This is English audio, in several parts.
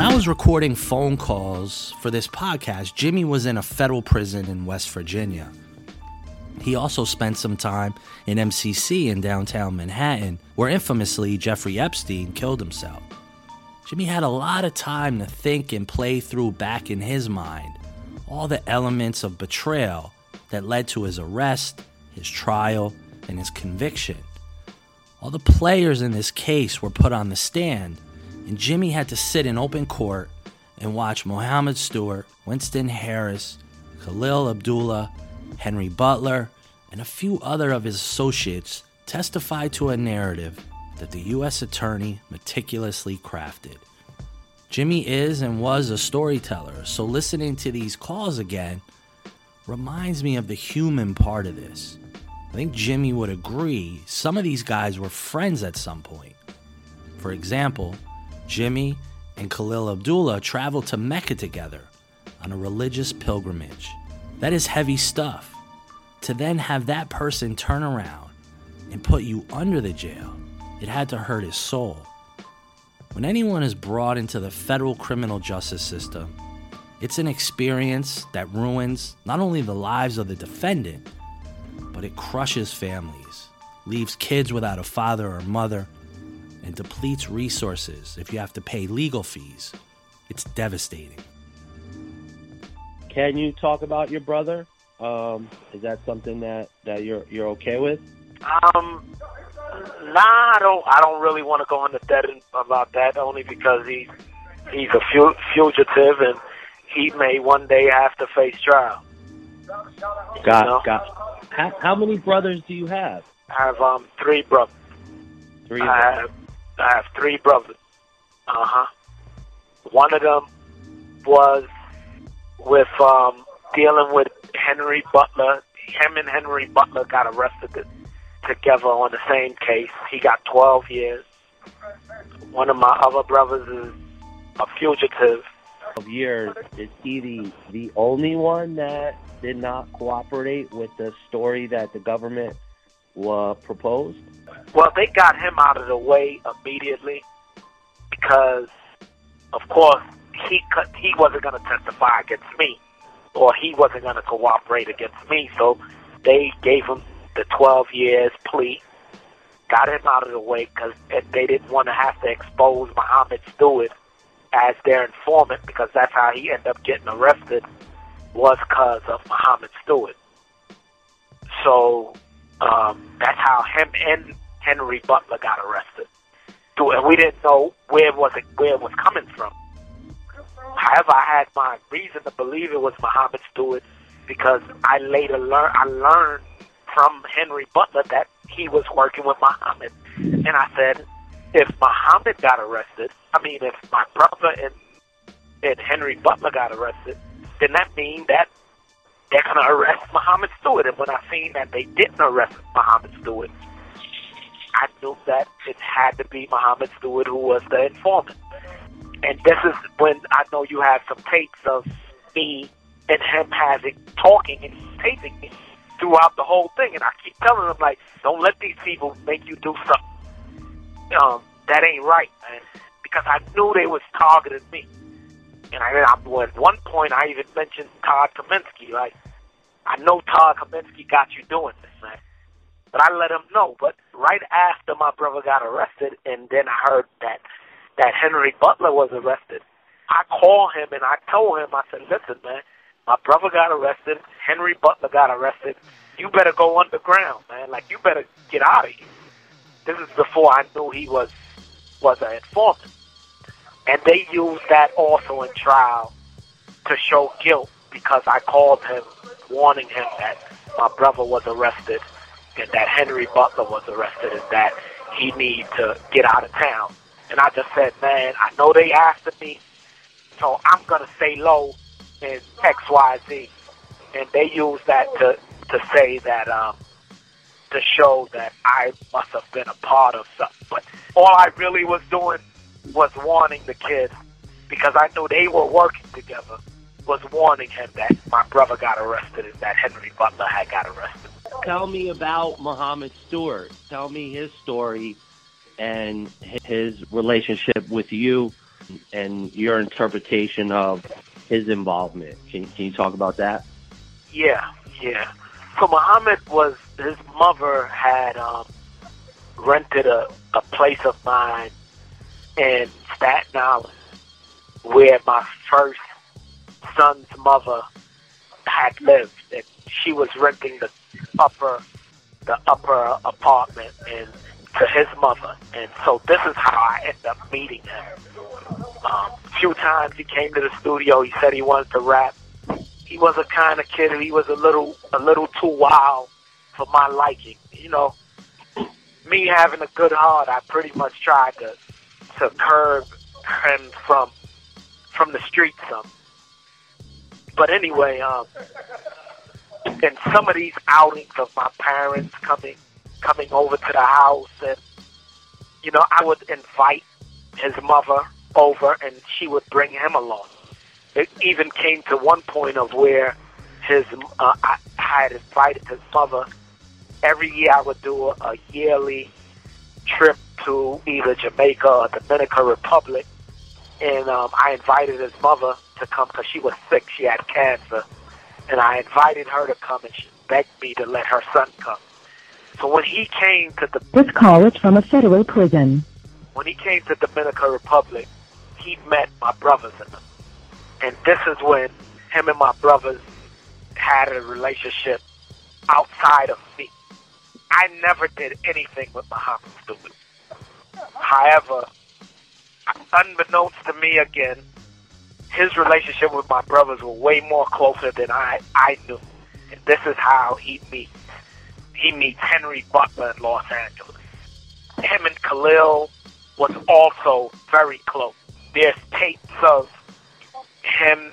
When I was recording phone calls for this podcast, Jimmy was in a federal prison in West Virginia. He also spent some time in MCC in downtown Manhattan, where infamously Jeffrey Epstein killed himself. Jimmy had a lot of time to think and play through back in his mind all the elements of betrayal that led to his arrest, his trial, and his conviction. All the players in this case were put on the stand, and Jimmy had to sit in open court and watch Mohammed Stewart, Winston Harris, Khalil Abdullah, Henry Butler, and a few other of his associates testify to a narrative that the U.S. Attorney meticulously crafted. Jimmy is and was a storyteller, so listening to these calls again reminds me of the human part of this. I think Jimmy would agree some of these guys were friends at some point. For example, Jimmy and Khalil Abdullah traveled to Mecca together on a religious pilgrimage. That is heavy stuff. To then have that person turn around and put you under the jail, it had to hurt his soul. When anyone is brought into the federal criminal justice system, it's an experience that ruins not only the lives of the defendant, but it crushes families, leaves kids without a father or mother, and depletes resources if you have to pay legal fees. It's devastating. Can you talk about your brother? Um, is that something that, that you're you're okay with? Um, nah, I don't. I don't really want to go into debt about that, only because he he's a fugitive and he may one day have to face trial. Got, you know? got. How, how many brothers do you have? I have um three brothers. Three. I have, I have three brothers. Uh huh. One of them was with um dealing with Henry Butler. Him and Henry Butler got arrested together on the same case. He got 12 years. One of my other brothers is a fugitive of years, is he the, the only one that did not cooperate with the story that the government uh, proposed? Well, they got him out of the way immediately because, of course, he he wasn't going to testify against me, or he wasn't going to cooperate against me. So they gave him the 12 years plea, got him out of the way because they didn't want to have to expose Muhammad Stewart as their informant because that's how he ended up getting arrested was because of Muhammad Stewart. So um, that's how him and Henry Butler got arrested. And we didn't know where was it where it was coming from. However, I had my reason to believe it was Muhammad Stewart because I later learned I learned from Henry Butler that he was working with Muhammad, and I said, if Muhammad got arrested, I mean, if my brother and and Henry Butler got arrested, then that means that they're gonna arrest Muhammad Stewart. And when I seen that they didn't arrest Muhammad Stewart, I knew that it had to be Muhammad Stewart who was the informant. And this is when I know you have some tapes of me and him having talking and taping me throughout the whole thing. And I keep telling them like, don't let these people make you do something um, that ain't right, man. Because I knew they was targeting me. And I, I at one point I even mentioned Todd Kaminsky. Like, I know Todd Kaminsky got you doing this, man. But I let him know. But right after my brother got arrested, and then I heard that that Henry Butler was arrested, I called him and I told him, I said, listen, man, my brother got arrested. Henry Butler got arrested. You better go underground, man. Like, you better get out of here. This is before I knew he was was an informant, and they used that also in trial to show guilt because I called him, warning him that my brother was arrested and that Henry Butler was arrested and that he need to get out of town. And I just said, man, I know they after me, so I'm gonna stay low in X, Y, Z. And they used that to to say that um, to show that I must have been a part of something. But all I really was doing was warning the kids because I knew they were working together. Was warning him that my brother got arrested and that Henry Butler had got arrested. Tell me about Muhammad Stewart. Tell me his story and his relationship with you and your interpretation of his involvement. Can, can you talk about that? Yeah, yeah. So Muhammad was his mother had um, rented a, a place of mine in Staten Island where my first son's mother had lived, and she was renting the upper the upper apartment and to his mother, and so this is how I ended up meeting him. Um, few times he came to the studio. He said he wanted to rap. He was a kind of kid. He was a little a little too wild for my liking. You know, me having a good heart, I pretty much tried to to curb him from from the streets some. But anyway, um, and some of these outings of my parents coming coming over to the house, and you know, I would invite his mother over, and she would bring him along. It even came to one point of where his uh, I had invited his mother. Every year, I would do a, a yearly trip to either Jamaica or Dominican Republic, and um, I invited his mother to come because she was sick. She had cancer, and I invited her to come, and she begged me to let her son come. So when he came to the This call is from a federal prison. when he came to the Dominican Republic, he met my brothers in them, and this is when him and my brothers had a relationship outside of me. I never did anything with Muhammad Stewart. However, unbeknownst to me again, his relationship with my brothers were way more closer than I, I knew. And this is how he meets. He meets Henry Butler in Los Angeles. Him and Khalil was also very close. There's tapes of him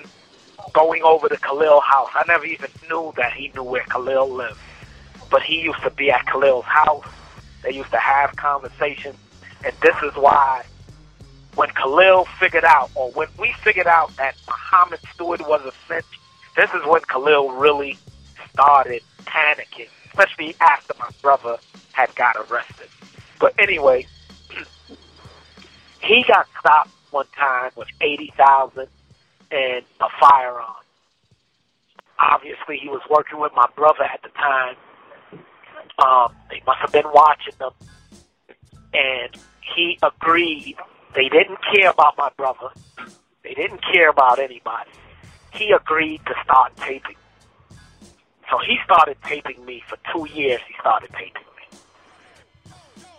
going over to Khalil's house. I never even knew that he knew where Khalil lived. But he used to be at Khalil's house. They used to have conversations. And this is why when Khalil figured out, or when we figured out that Muhammad Stewart was a snitch, this is when Khalil really started panicking, especially after my brother had got arrested. But anyway, he got stopped one time with eighty thousand and a firearm. Obviously, he was working with my brother at the time. Um, they must have been watching them, and he agreed. They didn't care about my brother. They didn't care about anybody. He agreed to start taping. So he started taping me for two years. He started taping me,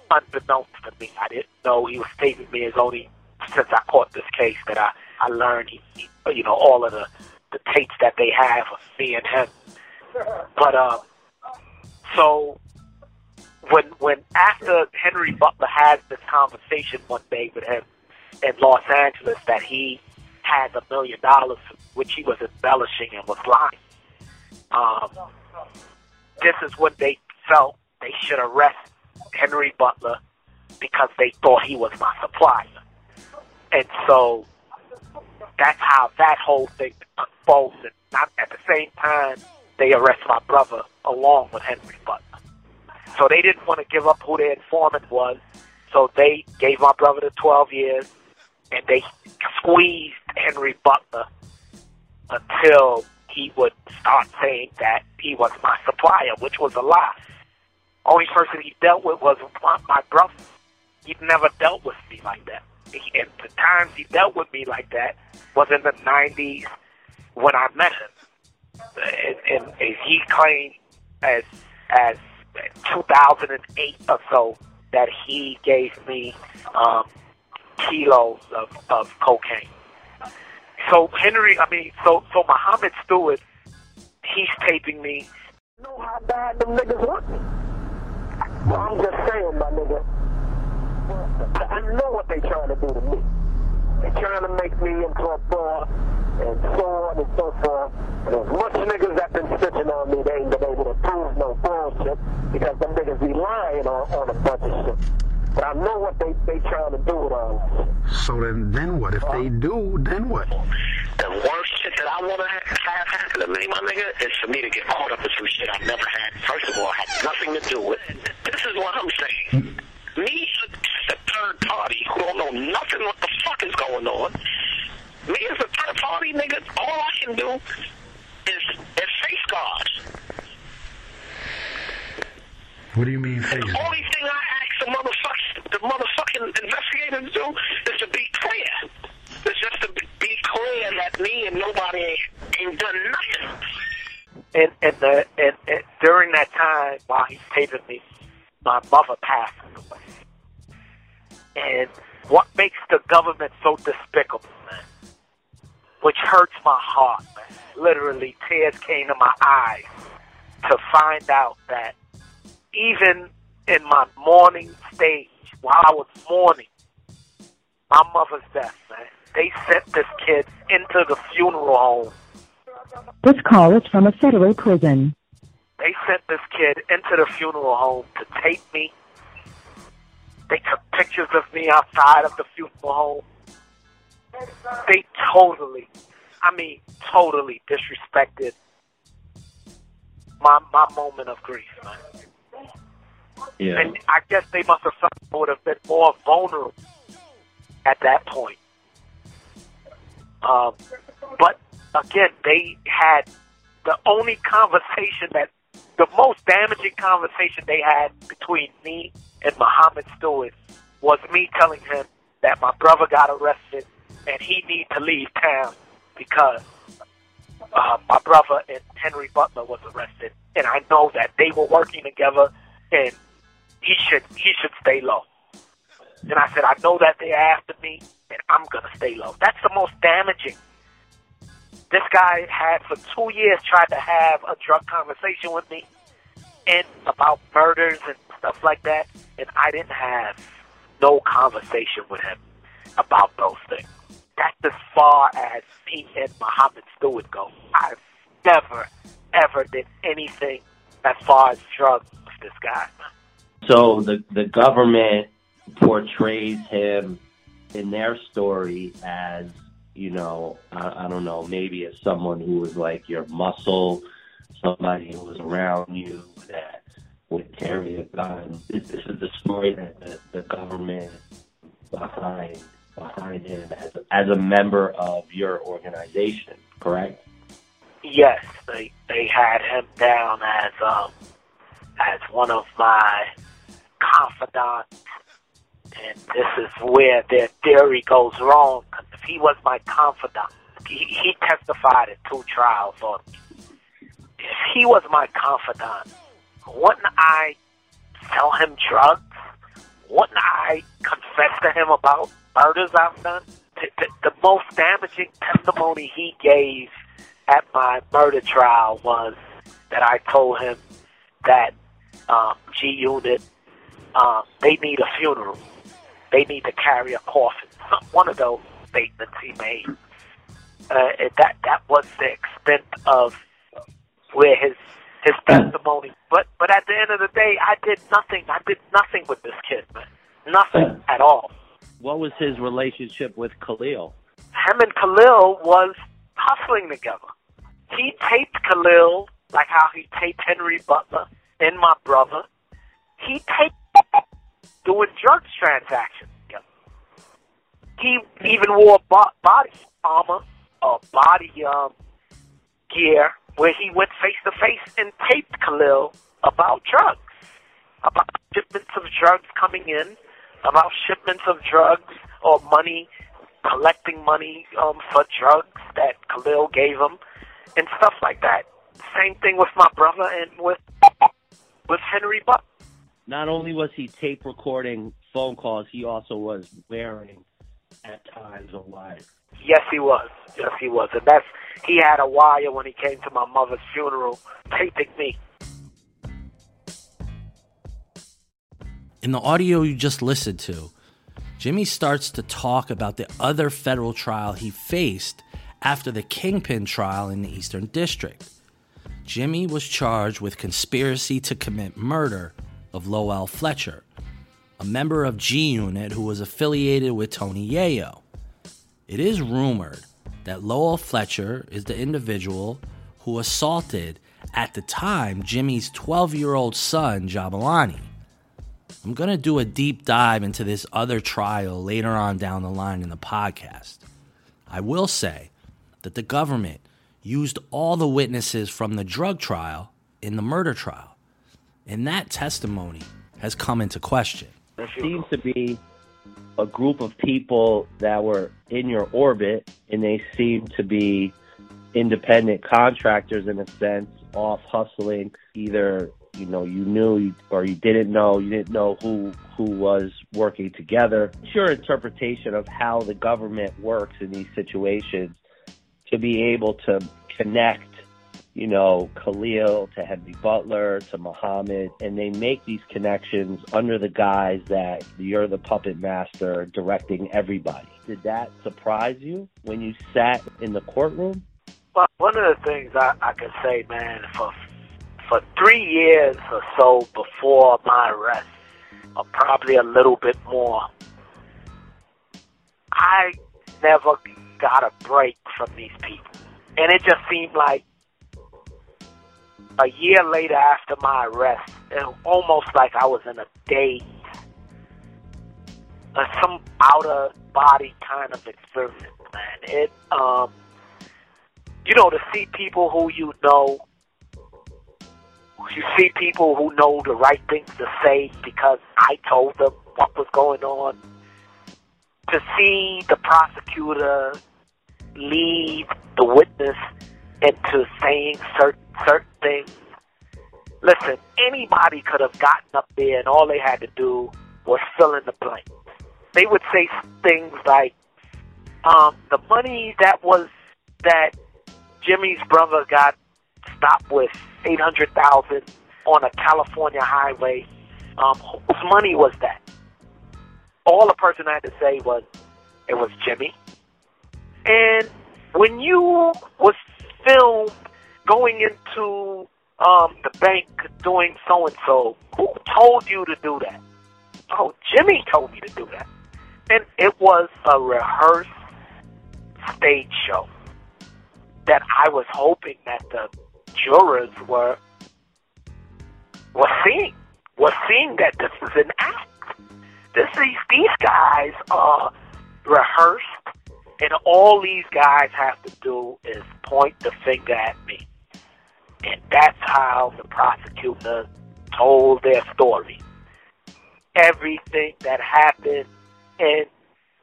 unbeknownst to me. I didn't know he was taping me. It's only since I caught this case that I I learned he, he you know all of the the tapes that they have of me and him. But uh, so when when after Henry Butler had this conversation one day with him in Los Angeles that he had a million dollars, which he was embellishing and was lying. Um, this is when they felt they should arrest Henry Butler because they thought he was my supplier, and so that's how that whole thing unfolds. And at the same time, they arrest my brother along with Henry Butler. So they didn't want to give up who their informant was. So they gave my brother the 12 years, and they squeezed Henry Butler until he would start saying that he was my supplier, which was a lie. Only person he dealt with was my, my brother. He'd never dealt with me like that. He, and the times he dealt with me like that was in the 90s when I met him. And, and, and he claimed as as 2008 or so that he gave me um, kilos of, of cocaine. So Henry, I mean, so so Muhammad Stewart, he's taping me. know how bad them niggas want me. Well, I'm just saying, my nigga. I know what they trying to do to me. They trying to make me into a fraud and so on and so forth. And as much niggas that been snitching on me, they ain't been able to prove no bullshit because them niggas be lying on, on a bunch of shit. But I know what they they trying to do with all this. So then, then what? If they do, then what? The worst shit that I want to have happen to me, my nigga, is for me to get caught up in some shit I never had. First of all, I had nothing to do with. This is what I'm saying. Me, the third party who don't know nothing what the fuck is going on. Me as a third party nigga, all I can do is is safeguard. What do you mean safeguard? The only thing I ask the motherfucking the motherfucking investigator to do is to be clear. It's just to be clear that me and nobody ain't, ain't done nothing. And and the and, and during that time while he's taping me, my mother passed away. And what makes the government so despicable, man, which hurts my heart, man. Literally, tears came to my eyes to find out that even in my mourning stage, while I was mourning my mother's death, man, they sent this kid into the funeral home This call is from a federal prison. They sent this kid into the funeral home to tape me. They took pictures of me outside of the funeral home. They totally, I mean, totally disrespected my my moment of grief, man. Yeah. And I guess they must have felt I would have been more vulnerable at that point. Um, but again, they had the only conversation that, the most damaging conversation they had between me and Muhammad Stewart was me telling him that my brother got arrested and he need to leave town because uh, my brother and Henry Butler was arrested, and I know that they were working together, and he should he should stay low. And I said, I know that they're after me, and I'm gonna stay low. That's the most damaging. This guy had for two years tried to have a drug conversation with me, and about murders and stuff like that, and I didn't have no conversation with him about those things. That's as far as me and Muhammad Stewart go. I've never, ever did anything as far as drugs with this guy. So the the government portrays him in their story as you know I, I don't know maybe as someone who was like your muscle, somebody who was around you that would carry a gun. This, is the story that the, the government behind behind him as as a member of your organization, correct? Yes, they they had him down as um as one of my confidants, and this is where their theory goes wrong. if he was my confidant, he, he testified at two trials on me. If he was my confidant, wouldn't I sell him drugs? Wouldn't I confess to him about murders I've done? The, the, the most damaging testimony he gave at my murder trial was that I told him that um, G Unit um, they need a funeral. They need to carry a coffin. One of those statements he made. Uh, that that was the extent of where his his testimony. But but at the end of the day, I did nothing. I did nothing with this kid, man. Nothing at all. What was his relationship with Khalil? him and Khalil was hustling together. He taped Khalil like how he taped Henry Butler and my brother. He taped doing drugs transactions. He even wore bo- body armor or body um, gear where he went face to face and taped Khalil about drugs, about shipments of drugs coming in, about shipments of drugs or money collecting money um, for drugs that Khalil gave him and stuff like that. Same thing with my brother and with with Henry Buck. Not only was he tape recording phone calls, he also was wearing at times a wire. Yes, he was. Yes, he was. And that's he had a wire when he came to my mother's funeral, taping me. In the audio you just listened to, Jimmy starts to talk about the other federal trial he faced after the Kingpin trial in the Eastern District. Jimmy was charged with conspiracy to commit murder of Lowell Fletcher, a member of G Unit who was affiliated with Tony Yayo. It is rumored that Lowell Fletcher is the individual who assaulted, at the time, Jimmy's 12 year old son, Jabalani. I'm going to do a deep dive into this other trial later on down the line in the podcast. I will say that the government used all the witnesses from the drug trial in the murder trial. And that testimony has come into question. There seems to be a group of people that were in your orbit, and they seem to be independent contractors in a sense, off hustling. Either you know you knew or you didn't know, you didn't know who who was working together. What's your interpretation of how the government works in these situations to be able to connect you know, Khalil to Henry Butler to Muhammad, and they make these connections under the guise that you're the puppet master directing everybody. Did that surprise you when you sat in the courtroom? Well, one of the things I, I can say, man, for for three years or so before my arrest, or probably a little bit more, I never got a break from these people. And it just seemed like a year later after my arrest, it almost like I was in a daze, uh, some outer body kind of experience, man. It, um, you know, to see people who you know, you see people who know the right things to say because I told them what was going on. To see the prosecutor lead the witness into saying certain certain things. Listen, anybody could have gotten up there and all they had to do was fill in the blank. They would say things like, um, the money that was that Jimmy's brother got stopped with eight hundred thousand on a California highway. Um, whose money was that? All the person had to say was, it was Jimmy. And when you was filmed going into um, the bank doing so and so. Who told you to do that? Oh, Jimmy told me to do that. And it was a rehearsed stage show that I was hoping that the jurors were were seeing were seeing that this is an act. This these these guys are rehearsed, and all these guys have to do is point the finger at me. And that's how the prosecutor told their story. Everything that happened in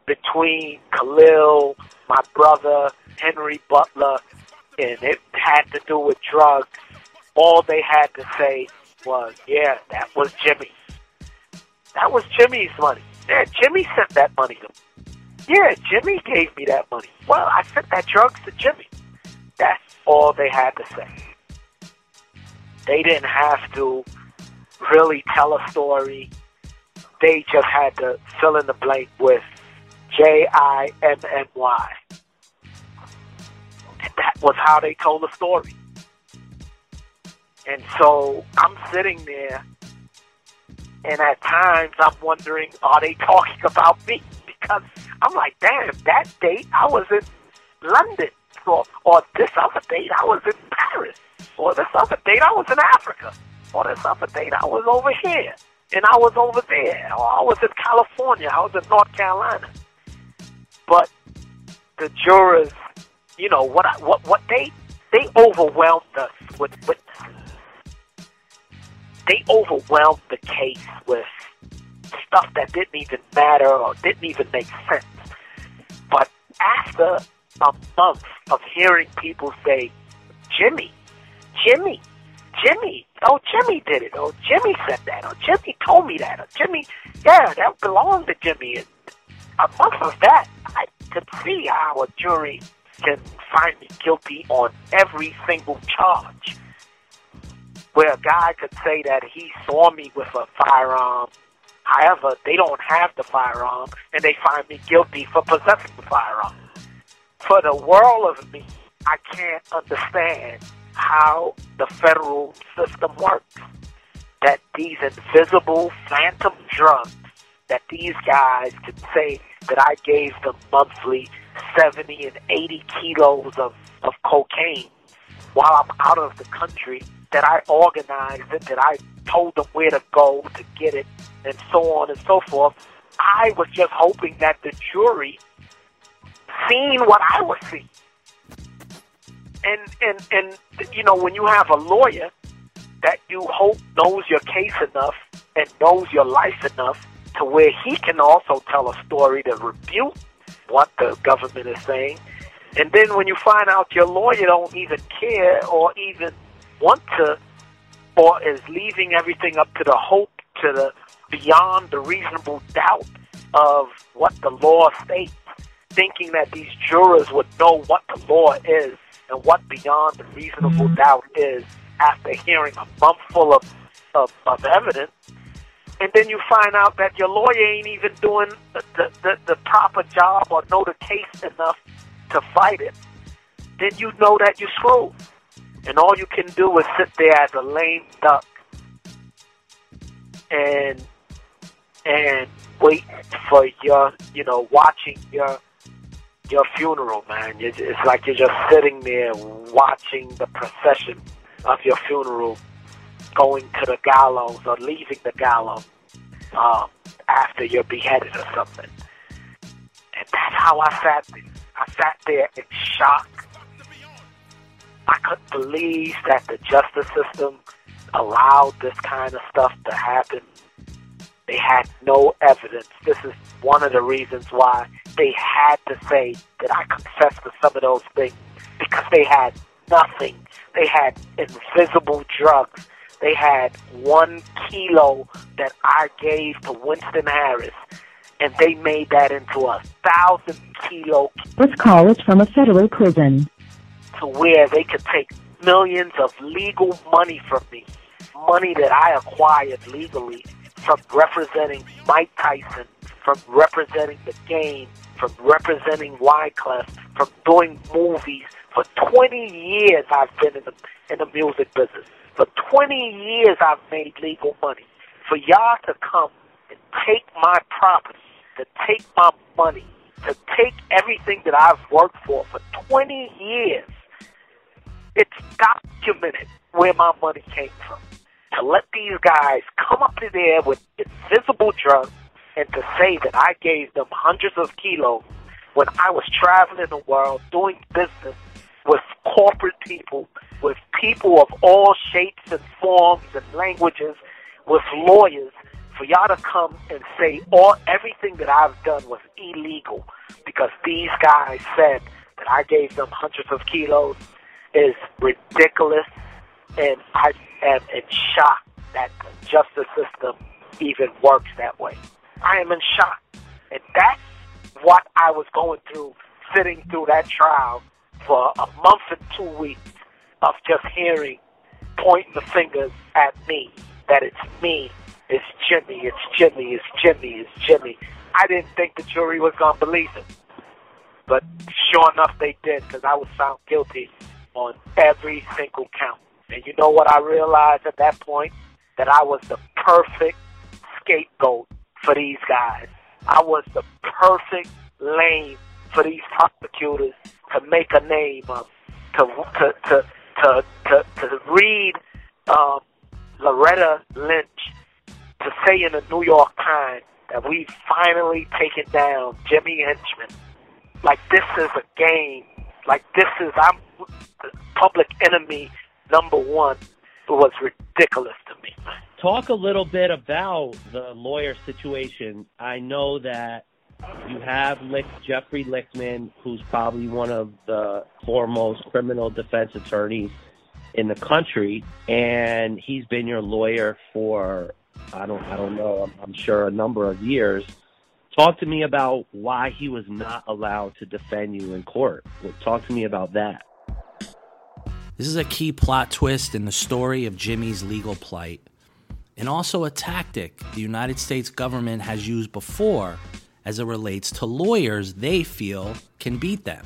between Khalil, my brother, Henry Butler, and it had to do with drugs. All they had to say was, yeah, that was Jimmy. That was Jimmy's money. Yeah, Jimmy sent that money to. Yeah, Jimmy gave me that money. Well, I sent that drugs to Jimmy. That's all they had to say. They didn't have to really tell a story. They just had to fill in the blank with J I M M Y. And that was how they told the story. And so I'm sitting there, and at times I'm wondering, are they talking about me? Because I'm like, damn, that date I was in London, or, or this other date I was in Paris. Or this other date, I was in Africa. Or this other date, I was over here. And I was over there. Or I was in California. I was in North Carolina. But the jurors, you know, what I, what what they they overwhelmed us with witnesses. They overwhelmed the case with stuff that didn't even matter or didn't even make sense. But after a month of hearing people say, Jimmy, Jimmy, Jimmy, oh, Jimmy did it. Oh, Jimmy said that. Oh, Jimmy told me that. Oh, Jimmy, yeah, that belonged to Jimmy. And a month of that, I could see how a jury can find me guilty on every single charge. Where a guy could say that he saw me with a firearm, however, they don't have the firearm, and they find me guilty for possessing the firearm. For the world of me, I can't understand how the federal system works. That these invisible phantom drugs that these guys can say that I gave them monthly 70 and 80 kilos of, of cocaine while I'm out of the country, that I organized it, that I told them where to go to get it, and so on and so forth. I was just hoping that the jury seen what I was seeing and and and you know when you have a lawyer that you hope knows your case enough and knows your life enough to where he can also tell a story to refute what the government is saying. And then when you find out your lawyer don't even care or even want to, or is leaving everything up to the hope, to the beyond the reasonable doubt of what the law states, thinking that these jurors would know what the law is and what beyond the reasonable mm-hmm. doubt is after hearing a month full of, of, of evidence. And then you find out that your lawyer ain't even doing the, the, the, the proper job or know the case enough to fight it. Then you know that you're screwed. And all you can do is sit there as a lame duck and and wait for your, you know, watching your your funeral, man. It's, it's like you're just sitting there watching the procession of your funeral going to the gallows or leaving the gallows um, after you're beheaded or something. And that's how I sat there. I sat there in shock. I couldn't believe that the justice system allowed this kind of stuff to happen. They had no evidence. This is one of the reasons why they had to say that I confessed to some of those things because they had nothing. They had invisible drugs. They had one kilo that I gave to Winston Harris, and they made that into a thousand kilo This call is from a federal prison. to where they could take millions of legal money from me, money that I acquired legally from representing Mike Tyson, from representing the game, from representing Wyclef, from doing movies. For 20 years I've been in the, in the music business. For 20 years I've made legal money. For y'all to come and take my property, to take my money, to take everything that I've worked for for 20 years, it's documented where my money came from. To let these guys come up to there with invisible drugs and to say that I gave them hundreds of kilos when I was traveling the world doing business with corporate people, with people of all shapes and forms and languages, with lawyers, for y'all to come and say all everything that I've done was illegal because these guys said that I gave them hundreds of kilos is ridiculous, and I am in shock that the justice system even works that way. I am in shock, and that's what I was going through sitting through that trial for a month and two weeks of just hearing, pointing the fingers at me, that it's me, it's Jimmy, it's Jimmy, it's Jimmy, it's Jimmy. I didn't think the jury was going to believe it. But sure enough, they did because I was found guilty on every single count. And you know what I realized at that point? That I was the perfect scapegoat for these guys. I was the perfect lane for these prosecutors to make a name of, to to to to to, to read um, Loretta Lynch to say in the New York Times that we've finally taken down Jimmy Henchman. Like this is a game. Like this is I'm public enemy number one. Was ridiculous to me. Talk a little bit about the lawyer situation. I know that you have Lick, Jeffrey Lichtman, who's probably one of the foremost criminal defense attorneys in the country, and he's been your lawyer for I don't I don't know I'm, I'm sure a number of years. Talk to me about why he was not allowed to defend you in court. Talk to me about that. This is a key plot twist in the story of Jimmy's legal plight, and also a tactic the United States government has used before as it relates to lawyers they feel can beat them,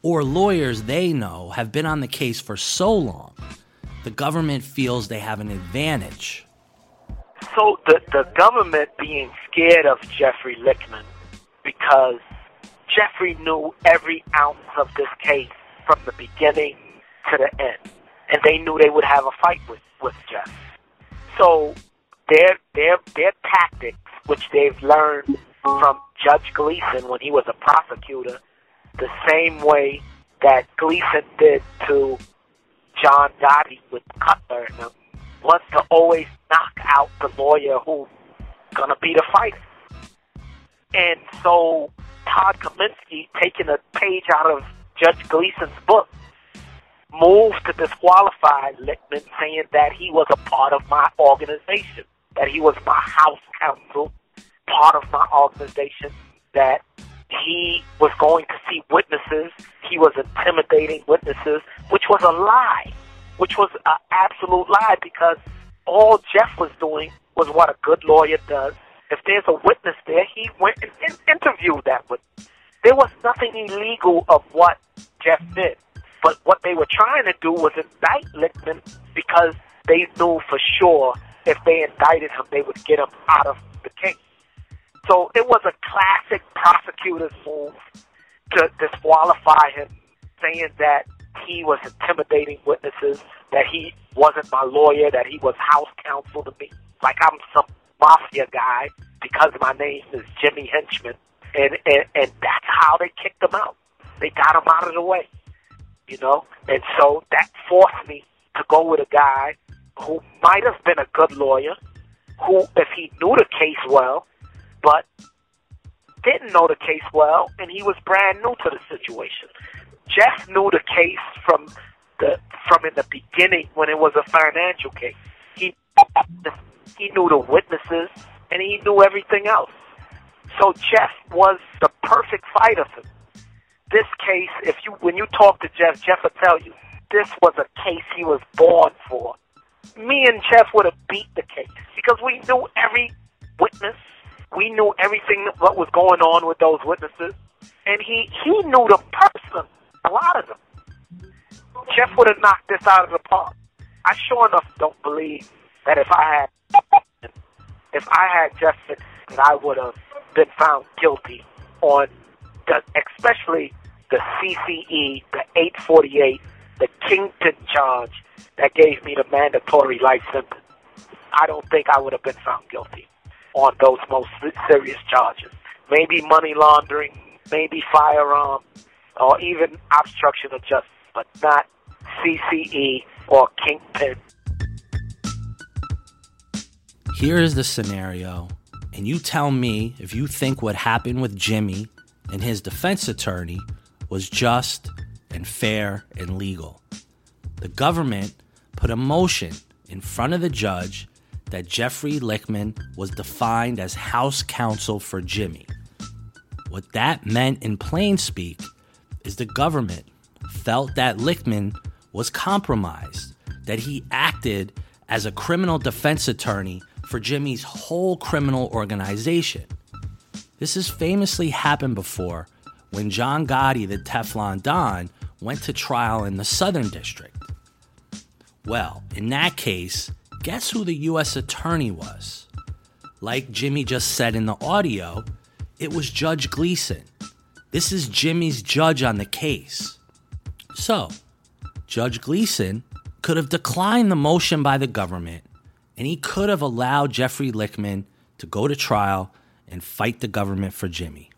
or lawyers they know have been on the case for so long, the government feels they have an advantage. So the the government being scared of Jeffrey Lichtman because Jeffrey knew every ounce of this case from the beginning to the end, and they knew they would have a fight with with Jeff. So their their their tactics, which they've learned from Judge Gleason when he was a prosecutor, the same way that Gleason did to John Gotti with Cutler and them, was to always knock out the lawyer who's gonna be the fighter. And so Todd Kaminsky, taking a page out of Judge Gleason's book, moved to disqualify Lichtman, saying that he was a part of my organization, that he was my house counsel, part of my organization, that he was going to see witnesses, he was intimidating witnesses, which was a lie, which was an absolute lie because all Jeff was doing was what a good lawyer does. If there's a witness there, he went and interviewed that witness. There was nothing illegal of what Jeff did. But what they were trying to do was indict Lichtman because they knew for sure if they indicted him, they would get him out of the case. So it was a classic prosecutor's move to disqualify him, saying that he was intimidating witnesses, that he wasn't my lawyer, that he was house counsel to me, like I'm some mafia guy because my name is Jimmy Henchman, and and, and that's how they kicked him out. They got him out of the way, you know, and so that forced me to go with a guy who might have been a good lawyer, who, if he knew the case well, but didn't know the case well, and he was brand new to the situation. Jeff knew the case from the from in the beginning when it was a financial case. He he knew the witnesses and he knew everything else. So Jeff was the perfect fighter for me. This case, if you when you talk to Jeff, Jeff will tell you this was a case he was born for. Me and Jeff would have beat the case because we knew every witness, we knew everything what was going on with those witnesses, and he he knew the person, a lot of them. Jeff would have knocked this out of the park. I sure enough don't believe that if I had if I had Jeff that I would have been found guilty on especially the CCE, the 848, the Kingpin charge that gave me the mandatory life sentence. I don't think I would have been found guilty on those most serious charges. Maybe money laundering, maybe firearm, or even obstruction of justice, but not CCE or Kingpin. Here is the scenario, and you tell me if you think what happened with Jimmy and his defense attorney was just and fair and legal. The government put a motion in front of the judge that Jeffrey Lichtman was defined as house counsel for Jimmy. What that meant in plain speak is the government felt that Lichtman was compromised, that he acted as a criminal defense attorney for Jimmy's whole criminal organization. This has famously happened before when John Gotti, the Teflon Don, went to trial in the Southern District. Well, in that case, guess who the U.S. attorney was? Like Jimmy just said in the audio, it was Judge Gleason. This is Jimmy's judge on the case. So, Judge Gleason could have declined the motion by the government and he could have allowed Jeffrey Lichtman to go to trial and fight the government for Jimmy.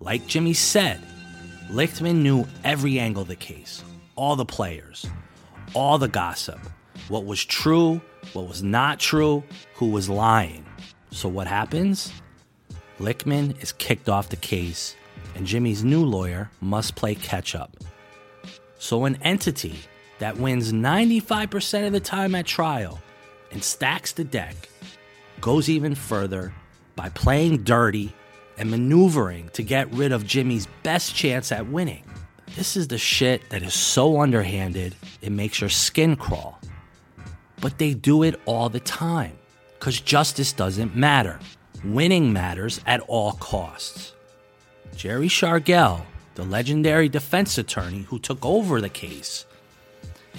Like Jimmy said, Lichtman knew every angle of the case, all the players, all the gossip, what was true, what was not true, who was lying. So what happens? Lichtman is kicked off the case, and Jimmy's new lawyer must play catch up. So an entity that wins 95% of the time at trial and stacks the deck goes even further by playing dirty and maneuvering to get rid of Jimmy's best chance at winning. This is the shit that is so underhanded, it makes your skin crawl. But they do it all the time because justice doesn't matter. Winning matters at all costs. Jerry Shargel, the legendary defense attorney who took over the case,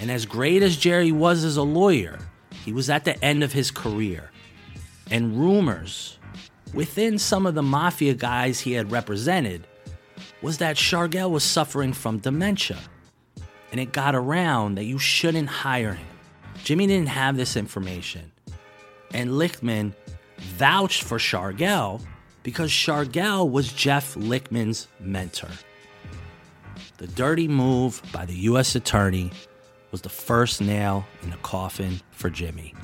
and as great as Jerry was as a lawyer, he was at the end of his career. And rumors within some of the mafia guys he had represented was that Shargel was suffering from dementia. And it got around that you shouldn't hire him. Jimmy didn't have this information. And Lichtman vouched for Shargel because Shargel was Jeff Lichtman's mentor. The dirty move by the U.S. attorney was the first nail in the coffin for Jimmy.